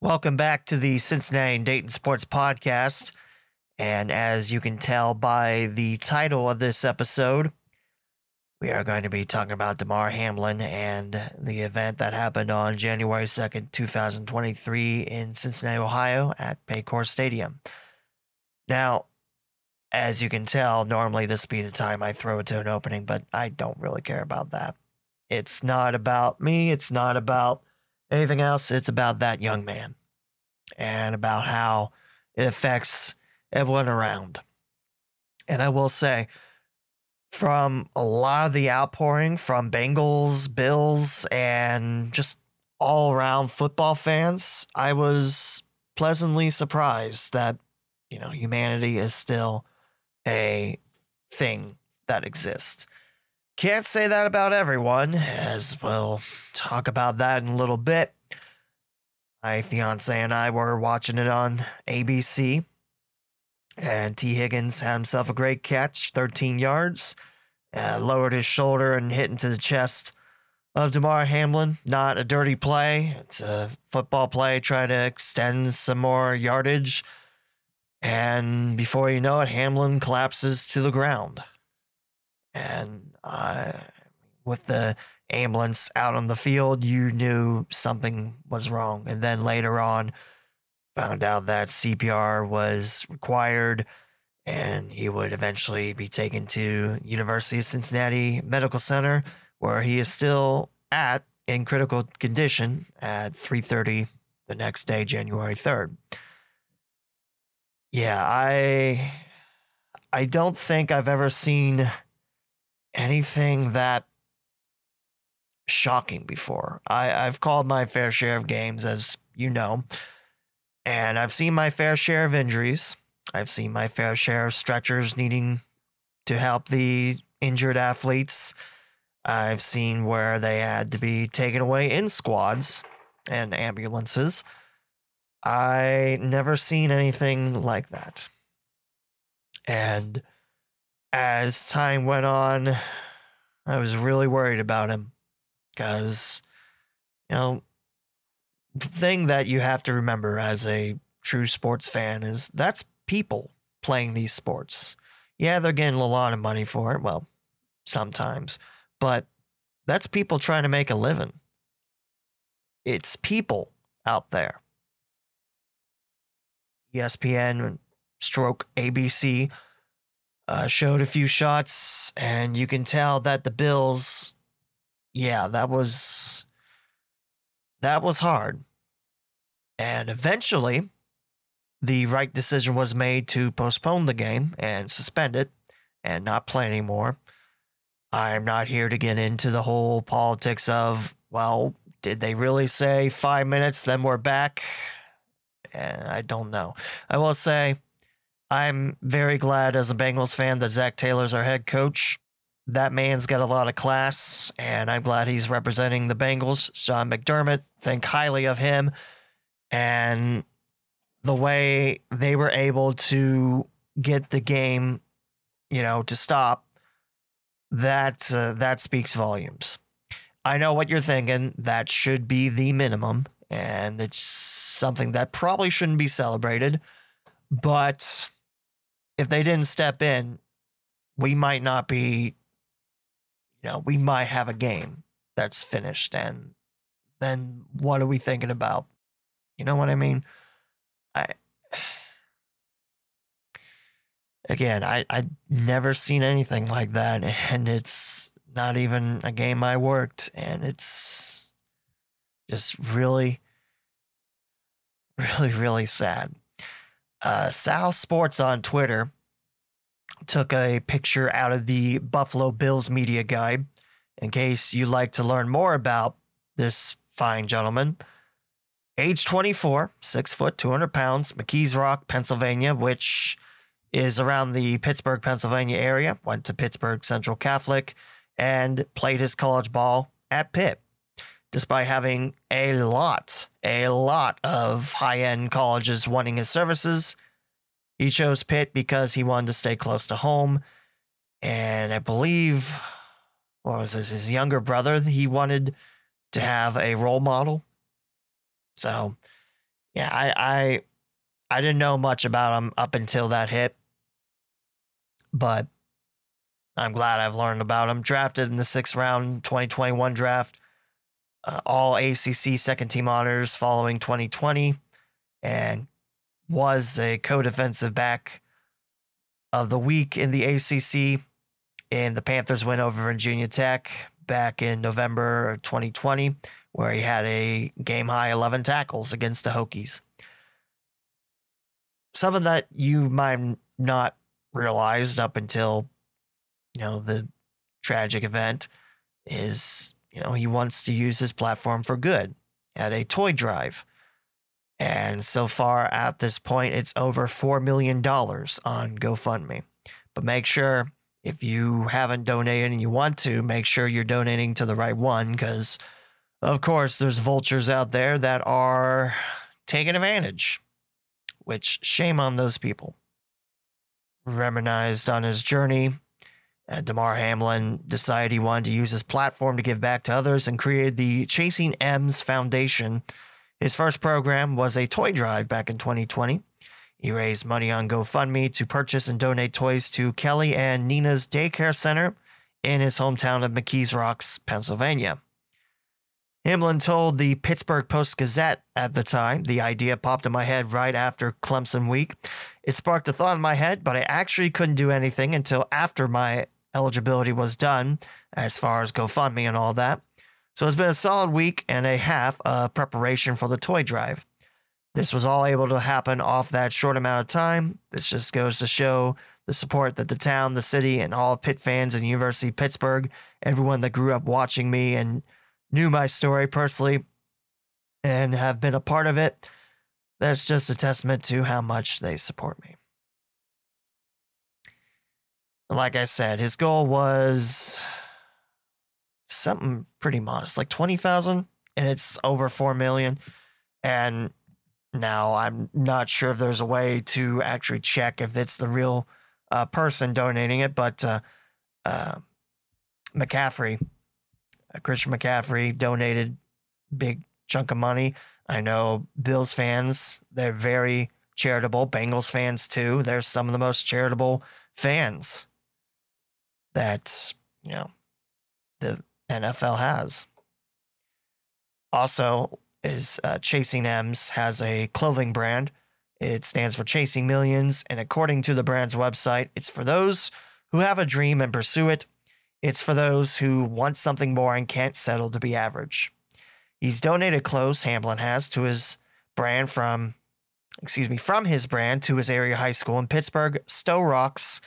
Welcome back to the Cincinnati and Dayton Sports Podcast. And as you can tell by the title of this episode, we are going to be talking about Damar Hamlin and the event that happened on January 2nd, 2023 in Cincinnati, Ohio at Paycor Stadium. Now, as you can tell, normally this would be the time I throw it to an opening, but I don't really care about that. It's not about me. It's not about anything else. It's about that young man and about how it affects everyone around. And I will say, from a lot of the outpouring from Bengals, Bills, and just all around football fans, I was pleasantly surprised that, you know, humanity is still a thing that exists. Can't say that about everyone, as we'll talk about that in a little bit. My fiance and I were watching it on ABC, and Tee Higgins had himself a great catch, 13 yards, uh, lowered his shoulder and hit into the chest of Damar Hamlin. Not a dirty play, it's a football play, try to extend some more yardage. And before you know it, Hamlin collapses to the ground. And uh, with the ambulance out on the field, you knew something was wrong. And then later on, found out that CPR was required and he would eventually be taken to University of Cincinnati Medical Center where he is still at in critical condition at 3:30 the next day January 3rd. Yeah, I I don't think I've ever seen anything that shocking before. I, I've called my fair share of games, as you know, and I've seen my fair share of injuries. I've seen my fair share of stretchers needing to help the injured athletes. I've seen where they had to be taken away in squads and ambulances. I never seen anything like that. And as time went on, I was really worried about him because, you know, the thing that you have to remember as a true sports fan is that's people playing these sports. Yeah, they're getting a lot of money for it. Well, sometimes, but that's people trying to make a living. It's people out there. ESPN, stroke ABC, uh, showed a few shots, and you can tell that the Bills, yeah, that was that was hard. And eventually, the right decision was made to postpone the game and suspend it and not play anymore. I'm not here to get into the whole politics of, well, did they really say five minutes, then we're back? And I don't know. I will say, I'm very glad as a Bengals fan that Zac Taylor's our head coach. That man's got a lot of class, and I'm glad he's representing the Bengals. Sean McDermott, think highly of him. And the way they were able to get the game, you know, to stop, that uh, that speaks volumes. I know what you're thinking. That should be the minimum, and it's something that probably shouldn't be celebrated. But if they didn't step in, we might not be, you know, we might have a game that's finished. And then what are we thinking about? You know what I mean? I again, I I never seen anything like that, and it's not even a game I worked, and it's just really, really, really sad. Uh, Sal Sports on Twitter took a picture out of the Buffalo Bills media guide in case you'd like to learn more about this fine gentleman. Age 24, six foot, 200 pounds, McKees Rock, Pennsylvania, which is around the Pittsburgh, Pennsylvania area. Went to Pittsburgh Central Catholic and played his college ball at Pitt. Despite having a lot, a lot of high end colleges wanting his services, he chose Pitt because he wanted to stay close to home. And I believe, what was this, his younger brother, he wanted to have a role model. So yeah, I I I didn't know much about him up until that hit, but I'm glad I've learned about him. Drafted in the sixth round, 2021 draft, uh, all ACC second team honors following 2020, and was a co-defensive back of the week in the ACC. And the Panthers win over Virginia Tech back in November 2020, where he had a game high 11 tackles against the Hokies. Something that you might not realize up until you know the tragic event is you know he wants to use his platform for good at a toy drive and so far at this point, it's over $4 million on GoFundMe. But make sure if you haven't donated and you want to, make sure you're donating to the right one because, of course, there's vultures out there that are taking advantage, which shame on those people. Reminisced on his journey, uh, Damar Hamlin decided he wanted to use his platform to give back to others and created the Chasing M's Foundation his first program was a toy drive back in 2020. He raised money on GoFundMe to purchase and donate toys to Kelly and Nina's daycare center in his hometown of McKees Rocks, Pennsylvania. Hamlin told the Pittsburgh Post Gazette at the time, the idea popped in my head right after Clemson week. It sparked a thought in my head, but I actually couldn't do anything until after my eligibility was done, as far as GoFundMe and all that. So it's been a solid week and a half of preparation for the toy drive. This was all able to happen off that short amount of time. This just goes to show the support that the town, the city, and all Pitt fans and University Pittsburgh, everyone that grew up watching me and knew my story personally and have been a part of it, that's just a testament to how much they support me. Like I said, his goal was something pretty modest, like 20,000 and it's over 4 million. And now I'm not sure if there's a way to actually check if it's the real uh, person donating it, but uh, uh, McCaffrey, uh, Christian McCaffrey donated big chunk of money. I know Bills fans, they're very charitable. Bengals fans too. They're some of the most charitable fans that, you know, the NFL has. Also, is uh, Chasing M's has a clothing brand. It stands for Chasing Millions, and according to the brand's website, it's for those who have a dream and pursue it. It's for those who want something more and can't settle to be average. He's donated clothes Hamlin has to his brand from, excuse me, from his brand to his area high school in Pittsburgh, Sto-Rox,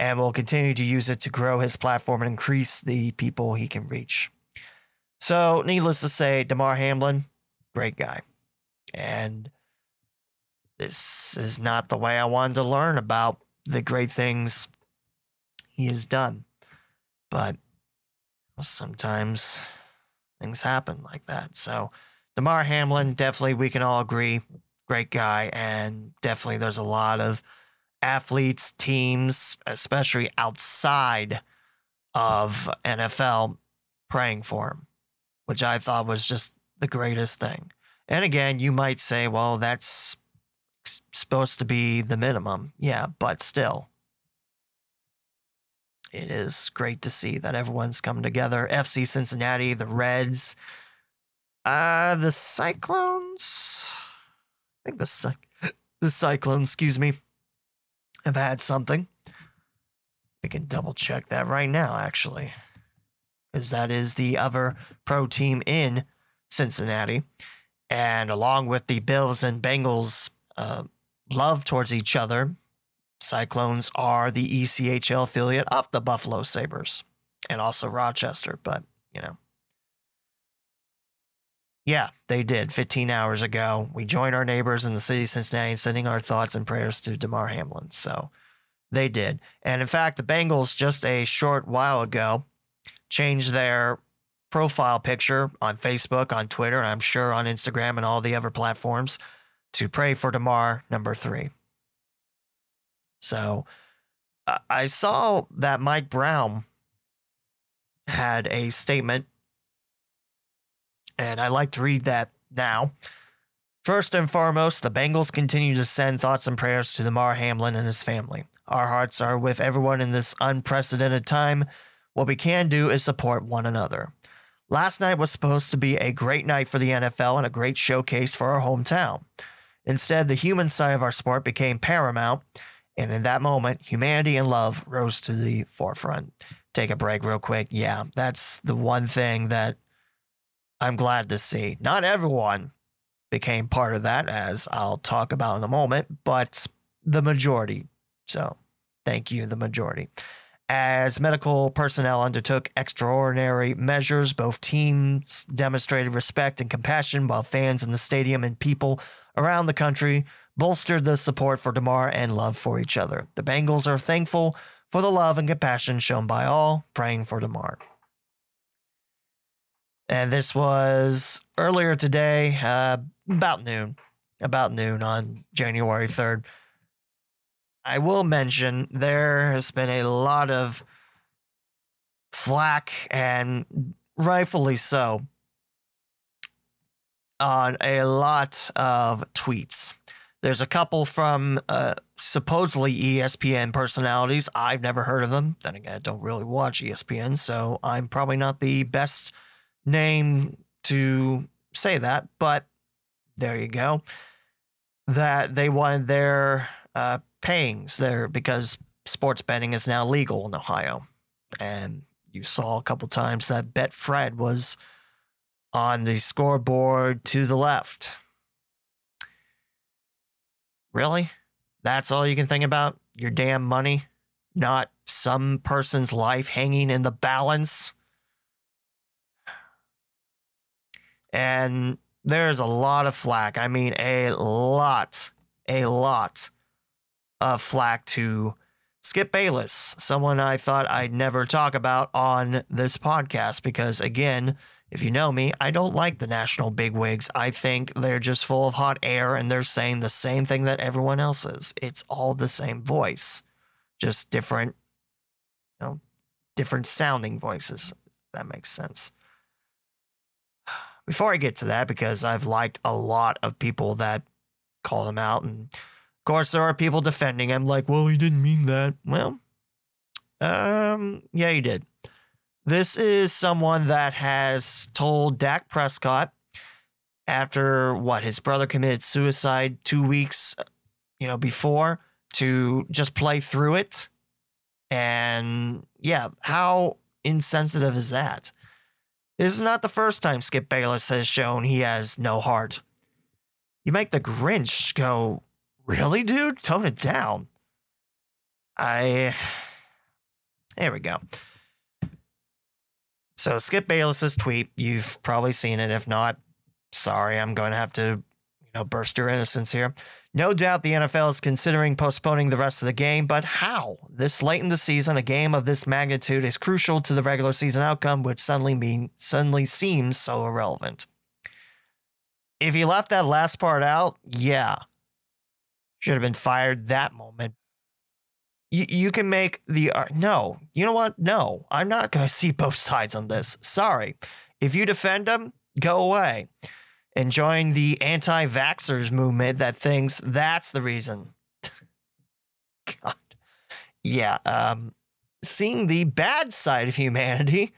and will continue to use it to grow his platform and increase the people he can reach. So, needless to say, Damar Hamlin, great guy. And this is not the way I wanted to learn about the great things he has done. But sometimes things happen like that. So, Damar Hamlin, definitely, we can all agree, great guy. And definitely, there's a lot of athletes, teams, especially outside of NFL, praying for him, which I thought was just the greatest thing. And again, you might say, well, that's supposed to be the minimum. Yeah, but still, it is great to see that everyone's come together. FC Cincinnati, the Reds, uh, the Cyclones. I think the the Cyclones, excuse me, have had something. We can double check that right now, actually, because that is the other pro team in Cincinnati. And along with the Bills and Bengals' uh, love towards each other, Cyclones are the ECHL affiliate of the Buffalo Sabres and also Rochester. But, you know, yeah, they did 15 hours ago. We joined our neighbors in the city of Cincinnati sending our thoughts and prayers to Damar Hamlin. So they did. And in fact, the Bengals just a short while ago changed their profile picture on Facebook, on Twitter, and I'm sure on Instagram and all the other platforms to pray for Damar number three. So I saw that Mike Brown had a statement and I like to read that now First and foremost, the Bengals continue to send thoughts and prayers to Damar Hamlin and his family. Our hearts are with everyone in this unprecedented time. What we can do is support one another. Last night was supposed to be a great night for the NFL and a great showcase for our hometown. Instead, the human side of our sport became paramount, and in that moment, humanity and love rose to the forefront. Take a break, real quick. Yeah, that's the one thing that I'm glad to see. Not everyone became part of that, as I'll talk about in a moment, but the majority. So, thank you, the majority. As medical personnel undertook extraordinary measures, both teams demonstrated respect and compassion, while fans in the stadium and people around the country bolstered the support for Damar and love for each other. The Bengals are thankful for the love and compassion shown by all, praying for Damar. And this was earlier today, uh, about noon, about noon on January 3rd. I will mention there has been a lot of flack, and rightfully so, on a lot of tweets. There's a couple from uh, supposedly ESPN personalities. I've never heard of them. Then again, I don't really watch ESPN, so I'm probably not the best name to say that, but there you go. That they wanted their uh, payings there because sports betting is now legal in Ohio. And you saw a couple times that Betfred was on the scoreboard to the left. Really? That's all you can think about? Your damn money? Not some person's life hanging in the balance? And there's a lot of flack. I mean, a lot, a lot of flack to Skip Bayless, someone I thought I'd never talk about on this podcast because, again, if you know me, I don't like the national bigwigs. I think they're just full of hot air and they're saying the same thing that everyone else is. It's all the same voice, just different, you know, different sounding voices. that makes sense. Before I get to that, because I've liked a lot of people that call him out and of course, there are people defending him, like, well, he didn't mean that. Well, um, yeah, he did. This is someone that has told Dak Prescott after what his brother committed suicide two weeks, you know, before to just play through it. And yeah, how insensitive is that? This is not the first time Skip Bayless has shown he has no heart. You make the Grinch go Really, dude? Tone it down. I. There we go. So, Skip Bayless's tweet, you've probably seen it. If not, sorry, I'm going to have to, you know, burst your innocence here. No doubt the NFL is considering postponing the rest of the game, but how? This late in the season, a game of this magnitude is crucial to the regular season outcome, which suddenly mean suddenly seems so irrelevant. If you left that last part out, yeah, should have been fired that moment. You, you can make the uh, no. You know what? No, I'm not going to see both sides on this. Sorry. If you defend them, go away and join the anti vaxxers movement that thinks that's the reason. God. Yeah. Um, seeing the bad side of humanity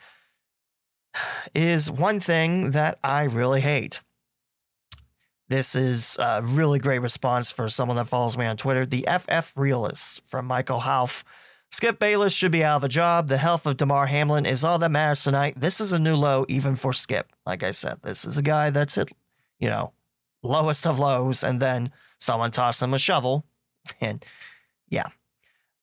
is one thing that I really hate. This is a really great response for someone that follows me on Twitter. The FF Realist from Michael Half. Skip Bayless should be out of a job. The health of Damar Hamlin is all that matters tonight. This is a new low, even for Skip. Like I said, this is a guy that's at, you know, lowest of lows, and then someone tossed him a shovel. And yeah.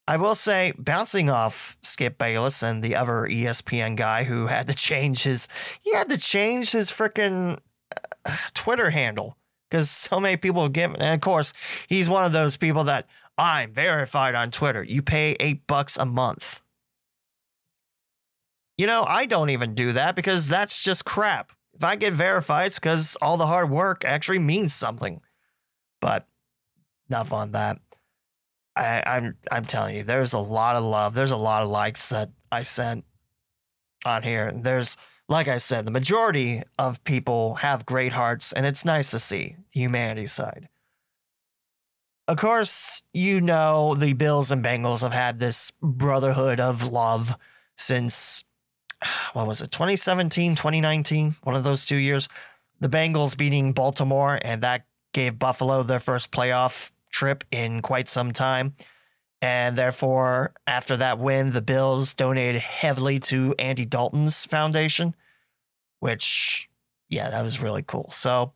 I will say, bouncing off Skip Bayless and the other ESPN guy who had to change his, he had to change his freaking uh, Twitter handle because so many people give. And of course, he's one of those people that I'm verified on Twitter. You pay eight bucks a month. You know, I don't even do that because that's just crap. If I get verified, it's because all the hard work actually means something. But enough on that. I, I'm I'm telling you, there's a lot of love. There's a lot of likes that I sent on here. There's like I said, the majority of people have great hearts, and it's nice to see the humanity side. Of course, you know the Bills and Bengals have had this brotherhood of love since, what was it, 2017, 2019, one of those two years. The Bengals beating Baltimore, and that gave Buffalo their first playoff trip in quite some time. And therefore, after that win, the Bills donated heavily to Andy Dalton's foundation, which, yeah, that was really cool. So,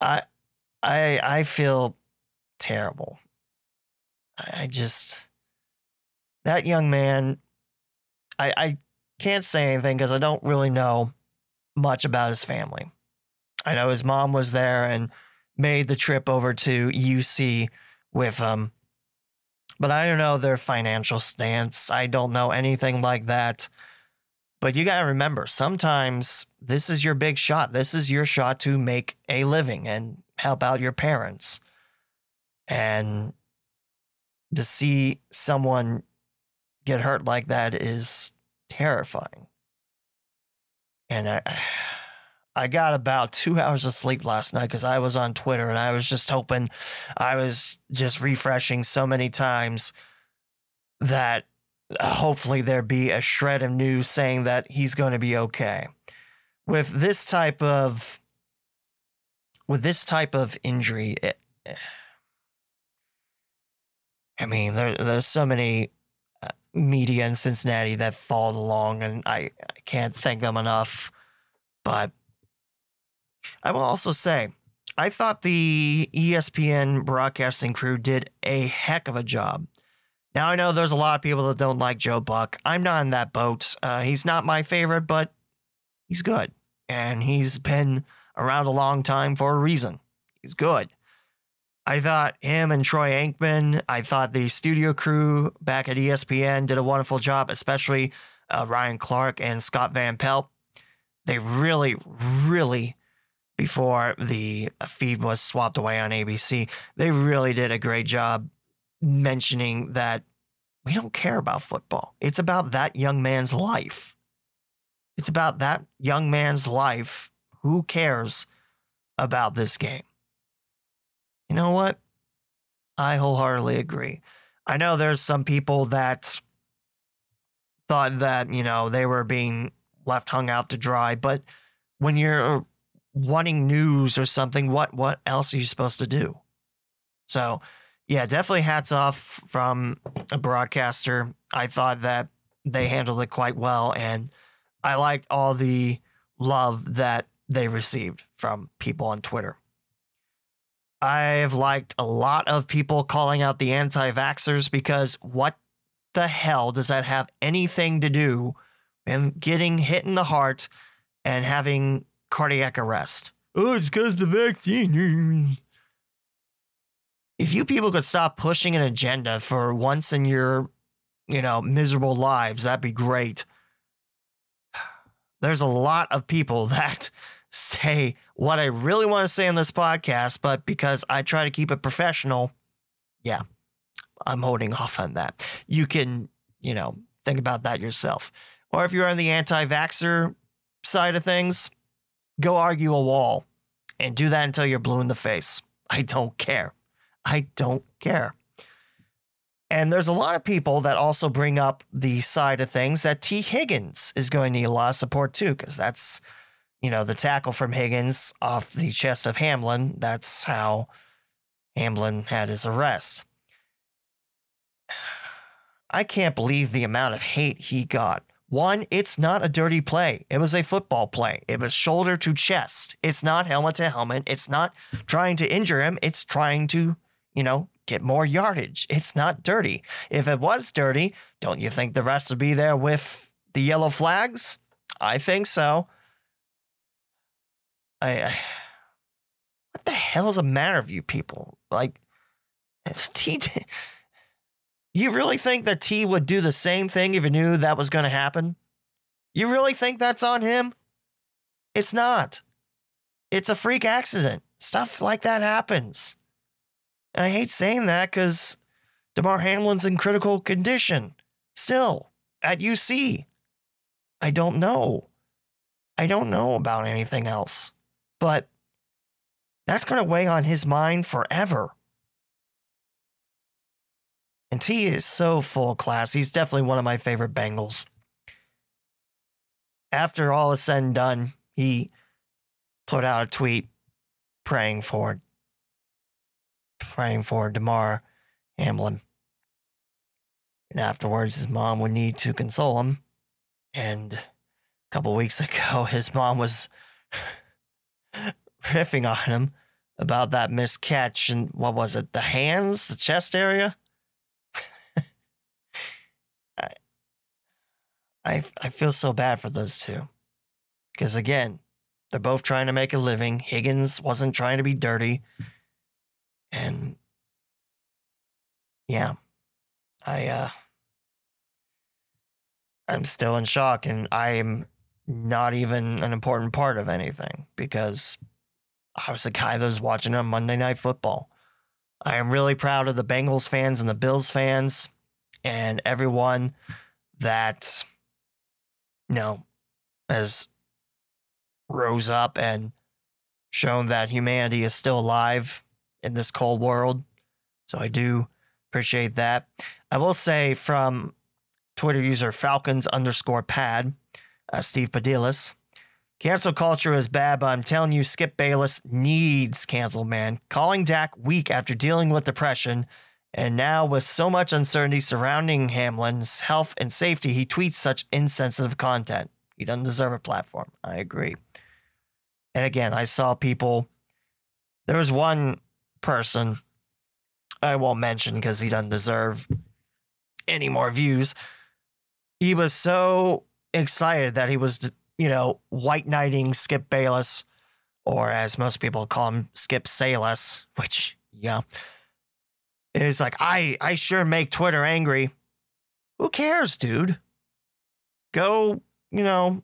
I, I, I feel terrible. I just, that young man, I, I can't say anything because I don't really know much about his family. I know his mom was there and made the trip over to UC with him, but I don't know their financial stance. I don't know anything like that. But you got to remember, sometimes this is your big shot. This is your shot to make a living and help out your parents. And to see someone get hurt like that is terrifying. And I I got about two hours of sleep last night because I was on Twitter and I was just hoping I was just refreshing so many times that uh, hopefully there be a shred of news saying that he's going to be okay. With this type of with this type of injury, it, I mean, there, there's so many media in Cincinnati that followed along, and I, I can't thank them enough. But I will also say, I thought the ESPN broadcasting crew did a heck of a job. Now, I know there's a lot of people that don't like Joe Buck. I'm not in that boat. Uh, he's not my favorite, but he's good. And he's been around a long time for a reason. He's good. I thought him and Troy Aikman, I thought the studio crew back at ESPN did a wonderful job, especially uh, Ryan Clark and Scott Van Pelt. They really, really before the feed was swapped away on ABC, they really did a great job mentioning that we don't care about football. It's about that young man's life. It's about that young man's life. Who cares about this game? You know what? I wholeheartedly agree. I know there's some people that thought that, you know, they were being left hung out to dry, but when you're wanting news or something, what what else are you supposed to do? So, yeah, definitely hats off from a broadcaster. I thought that they handled it quite well, and I liked all the love that they received from people on Twitter. I've liked a lot of people calling out the anti vaxxers because what the hell does that have anything to do with getting hit in the heart and having cardiac arrest. Oh, it's because the vaccine. If you people could stop pushing an agenda for once in your, you know, miserable lives, that'd be great. There's a lot of people that say what I really want to say in this podcast, but because I try to keep it professional, yeah, I'm holding off on that. You can, you know, think about that yourself. Or if you're on the anti vaxxer side of things, Go argue a wall and do that until you're blue in the face. I don't care. I don't care. And there's a lot of people that also bring up the side of things that Tee Higgins is going to need a lot of support too, because that's, you know, the tackle from Higgins off the chest of Hamlin. That's how Hamlin had his arrest. I can't believe the amount of hate he got one, it's not a dirty play. It was a football play. It was shoulder to chest. It's not helmet to helmet. It's not trying to injure him. It's trying to, you know, get more yardage. It's not dirty. If it was dirty, don't you think the rest would be there with the yellow flags? I think so. I, I what the hell is the matter with you people? Like, Tee. You really think that Tee would do the same thing if he knew that was going to happen? You really think that's on him? It's not. It's a freak accident. Stuff like that happens. And I hate saying that because Damar Hamlin's in critical condition still at UC. I don't know. I don't know about anything else. But that's going to weigh on his mind forever. And Tee is so full class. He's definitely one of my favorite Bengals. After all is said and done, he put out a tweet praying for praying for Damar Hamlin. And afterwards his mom would need to console him. And a couple weeks ago his mom was riffing on him about that missed catch and what was it, the hands, the chest area? I, I I feel so bad for those two. Because again, they're both trying to make a living. Higgins wasn't trying to be dirty. And yeah. I uh I'm still in shock and I am not even an important part of anything because I was the guy that was watching on Monday Night Football. I am really proud of the Bengals fans and the Bills fans and everyone that, you know, has rose up and shown that humanity is still alive in this cold world. So I do appreciate that. I will say from Twitter user Falcons underscore pad, uh, Steve Padilis, Cancel culture is bad, but I'm telling you, Skip Bayless needs cancel, man. Calling Dak weak after dealing with depression, and now with so much uncertainty surrounding Hamlin's health and safety, he tweets such insensitive content. He doesn't deserve a platform. I agree. And again, I saw people. There was one person I won't mention because he doesn't deserve any more views. He was so excited that he was you know, white knighting Skip Bayless, or as most people call him, Skip Sayless, which, yeah. It's like, I, I sure make Twitter angry. Who cares, dude? Go, you know,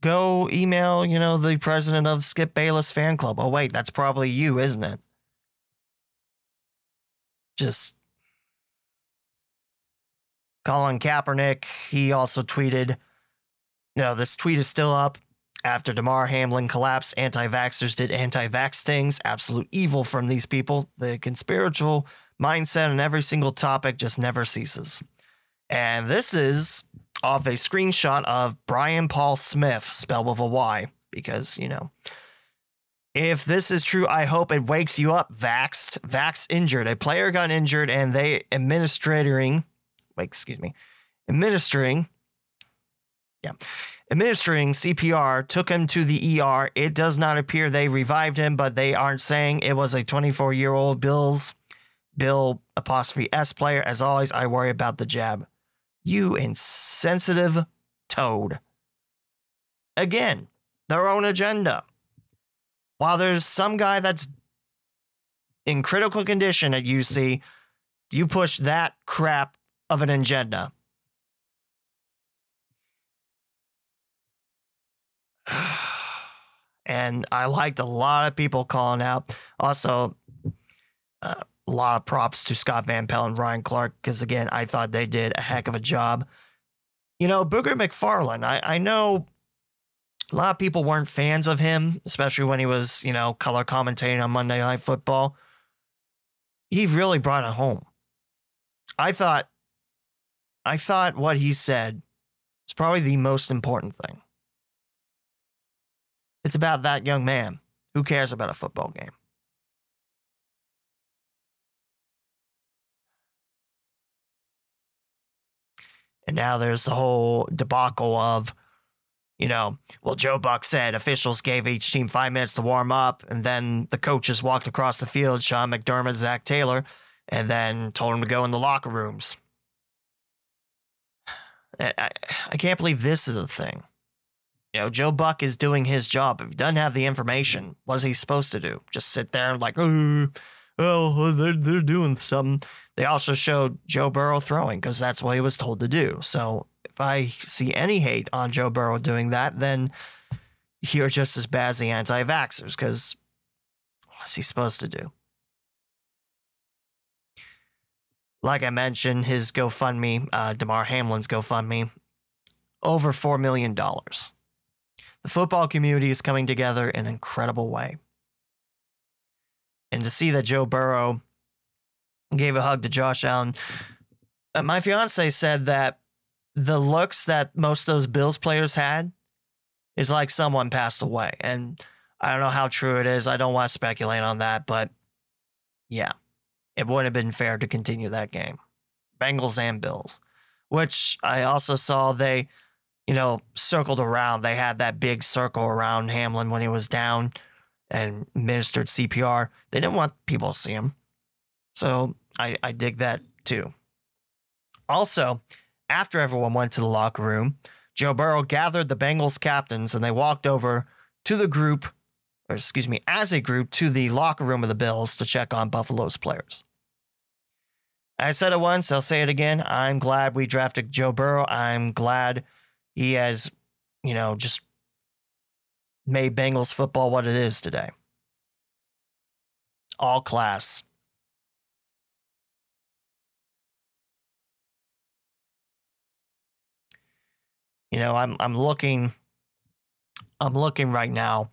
go email, you know, the president of Skip Bayless fan club. Oh, wait, that's probably you, isn't it? Just Colin Kaepernick, he also tweeted, no, this tweet is still up. After Damar Hamlin collapsed, anti vaxxers did anti vax things. Absolute evil from these people. The conspiratorial mindset on every single topic just never ceases. And this is off a screenshot of Brian Paul Smith, spelled with a Y, because, you know. If this is true, I hope it wakes you up. Vaxed, vax injured. A player got injured and they administering, wait, excuse me, administering yeah. Administering CPR took him to the ER. It does not appear they revived him, but they aren't saying it was a 24 year old Bills Bill apostrophe S player. As always, I worry about the jab. You insensitive toad. Again, their own agenda. While there's some guy that's in critical condition at UC, you push that crap of an agenda. and I liked a lot of people calling out. Also, uh, a lot of props to Scott Van Pelt and Ryan Clark because again, I thought they did a heck of a job. You know, Booger McFarland. I, I know a lot of people weren't fans of him, especially when he was, you know, color commentating on Monday Night Football. He really brought it home. I thought, I thought what he said is probably the most important thing. It's about that young man. Who cares about a football game? And now there's the whole debacle of, you know, well, Joe Buck said officials gave each team five minutes to warm up, and then the coaches walked across the field, Sean McDermott, Zac Taylor, and then told them to go in the locker rooms. I, I can't believe this is a thing. You know, Joe Buck is doing his job. If he doesn't have the information, what is he supposed to do? Just sit there like, oh, oh, oh they're, they're doing something. They also showed Joe Burrow throwing because that's what he was told to do. So if I see any hate on Joe Burrow doing that, then you're just as bad as the anti vaxxers because what's he supposed to do? Like I mentioned, his GoFundMe, uh, Damar Hamlin's GoFundMe, over $4 million. The football community is coming together in an incredible way. And to see that Joe Burrow gave a hug to Josh Allen, uh, my fiance said that the looks that most of those Bills players had is like someone passed away. And I don't know how true it is. I don't want to speculate on that, but yeah, it wouldn't have been fair to continue that game. Bengals and Bills, which I also saw they, you know, circled around. They had that big circle around Hamlin when he was down and ministered CPR. They didn't want people to see him. So I, I dig that too. Also, after everyone went to the locker room, Joe Burrow gathered the Bengals captains and they walked over to the group, or excuse me, as a group to the locker room of the Bills to check on Buffalo's players. I said it once, I'll say it again. I'm glad we drafted Joe Burrow. I'm glad he has, you know, just made Bengals football what it is today. All class. You know, I'm I'm looking I'm looking right now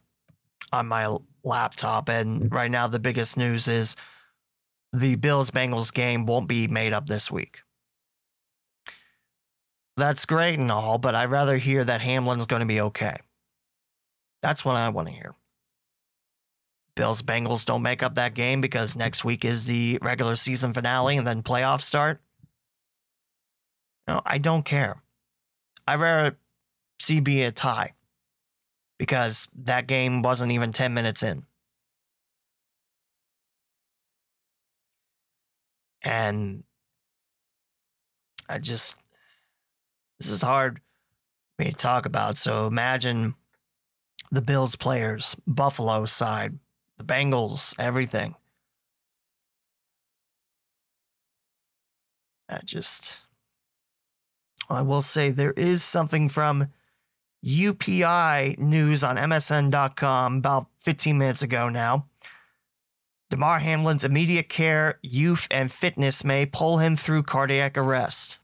on my laptop and mm-hmm. right now the biggest news is the Bills Bengals game won't be made up this week. That's great and all, but I'd rather hear that Hamlin's going to be okay. That's what I want to hear. Bills Bengals don't make up that game because next week is the regular season finale and then playoffs start. No, I don't care. I'd rather see be a tie because that game wasn't even 10 minutes in. And I just, this is hard for me to talk about. So imagine the Bills players, Buffalo side, the Bengals, everything. I just, I will say there is something from UPI news on MSN.com about 15 minutes ago now. Damar Hamlin's immediate care, youth, and fitness may pull him through cardiac arrest.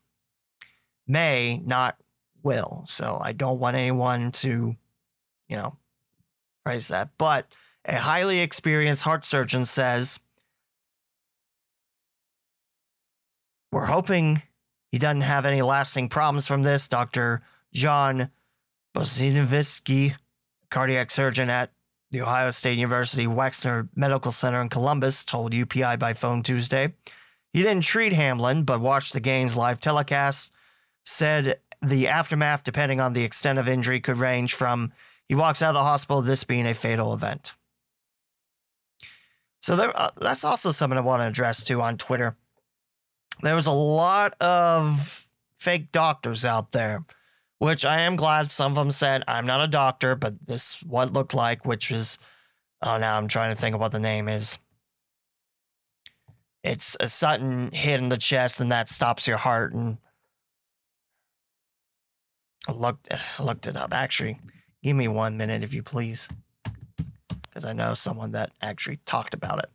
May, not will. So I don't want anyone to you know, praise that. But a highly experienced heart surgeon says, We're hoping he doesn't have any lasting problems from this. Dr. John Bosinovsky, cardiac surgeon at the Ohio State University Wexner Medical Center in Columbus, told UPI by phone Tuesday. He didn't treat Hamlin, but watched the game's live telecast. Said the aftermath, depending on the extent of injury, could range from he walks out of the hospital, this being a fatal event. So there, uh, that's also something I want to address too on Twitter. There was a lot of fake doctors out there, which I am glad some of them said, I'm not a doctor, but this what looked like, which was, oh, now I'm trying to think of what the name is. It's a sudden hit in the chest, and that stops your heart. And I looked, looked it up. Actually, Give me one minute, if you please. Because I know someone that actually talked about it.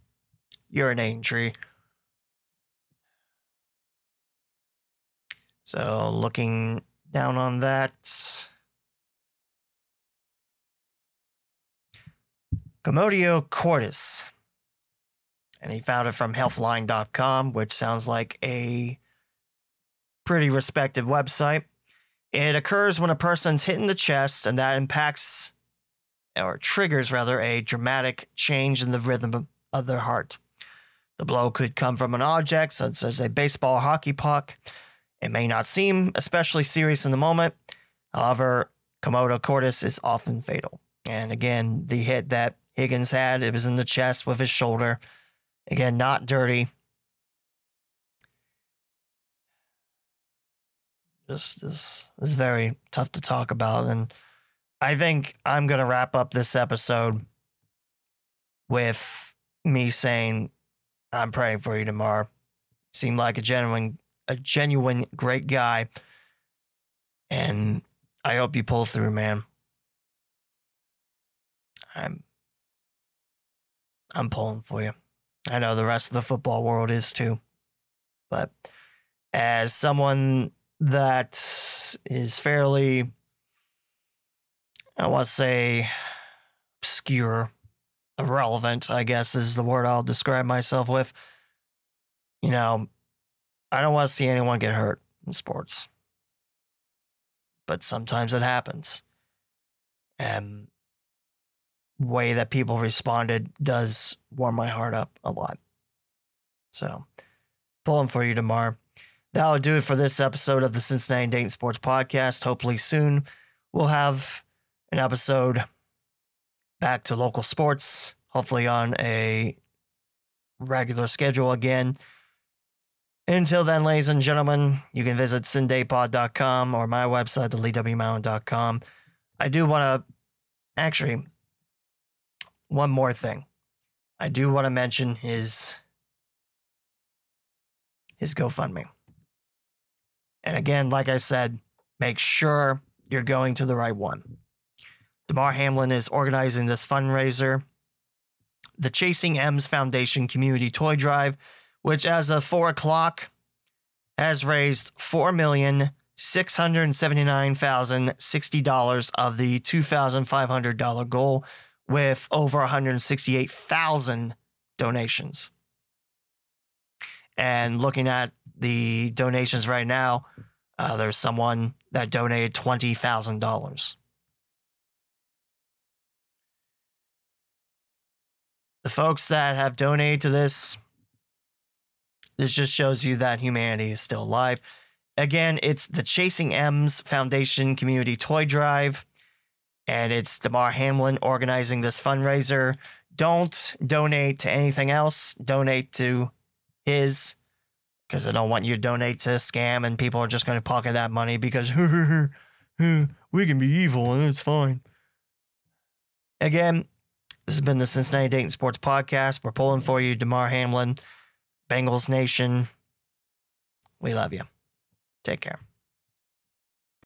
Urinating tree. So looking down on that. Commotio cordis. And he found it from healthline.com, which sounds like a pretty respected website. It occurs when a person's hit in the chest, and that impacts or triggers rather a dramatic change in the rhythm of their heart. The blow could come from an object, such as a baseball or hockey puck. It may not seem especially serious in the moment. However, Commotio cordis is often fatal. And again, the hit that Higgins had, it was in the chest with his shoulder. Again, not dirty. just is is very tough to talk about. And I think I'm gonna wrap up this episode with me saying I'm praying for you tomorrow. Seemed like a genuine a genuine great guy. And I hope you pull through, man. I'm I'm pulling for you. I know the rest of the football world is too. But as someone that is fairly, I want to say, obscure, irrelevant, I guess is the word I'll describe myself with. You know, I don't want to see anyone get hurt in sports, but sometimes it happens. And way that people responded does warm my heart up a lot. So, pulling for you tomorrow. That'll do it for this episode of the Cincinnati Dayton Sports Podcast. Hopefully, soon we'll have an episode back to local sports, hopefully on a regular schedule again. Until then, ladies and gentlemen, you can visit cindaypod.com or my website, theleewmountain.com. I do want to actually one more thing. I do want to mention his his GoFundMe. And again, like I said, make sure you're going to the right one. Damar Hamlin is organizing this fundraiser, the Chasing M's Foundation Community Toy Drive, which as of four o'clock has raised four million six hundred seventy nine thousand sixty dollars of the two thousand five hundred dollar goal with over 168,000 donations. And looking at the donations right now, uh, there's someone that donated $20,000. The folks that have donated to this, this just shows you that humanity is still alive. Again, it's the Chasing M's Foundation Community Toy Drive and it's Damar Hamlin organizing this fundraiser. Don't donate to anything else. Donate to his, because I don't want you to donate to a scam and people are just going to pocket that money because we can be evil and it's fine. Again, this has been the Cincinnati Dayton Sports Podcast. We're pulling for you, Damar Hamlin, Bengals Nation. We love you. Take care.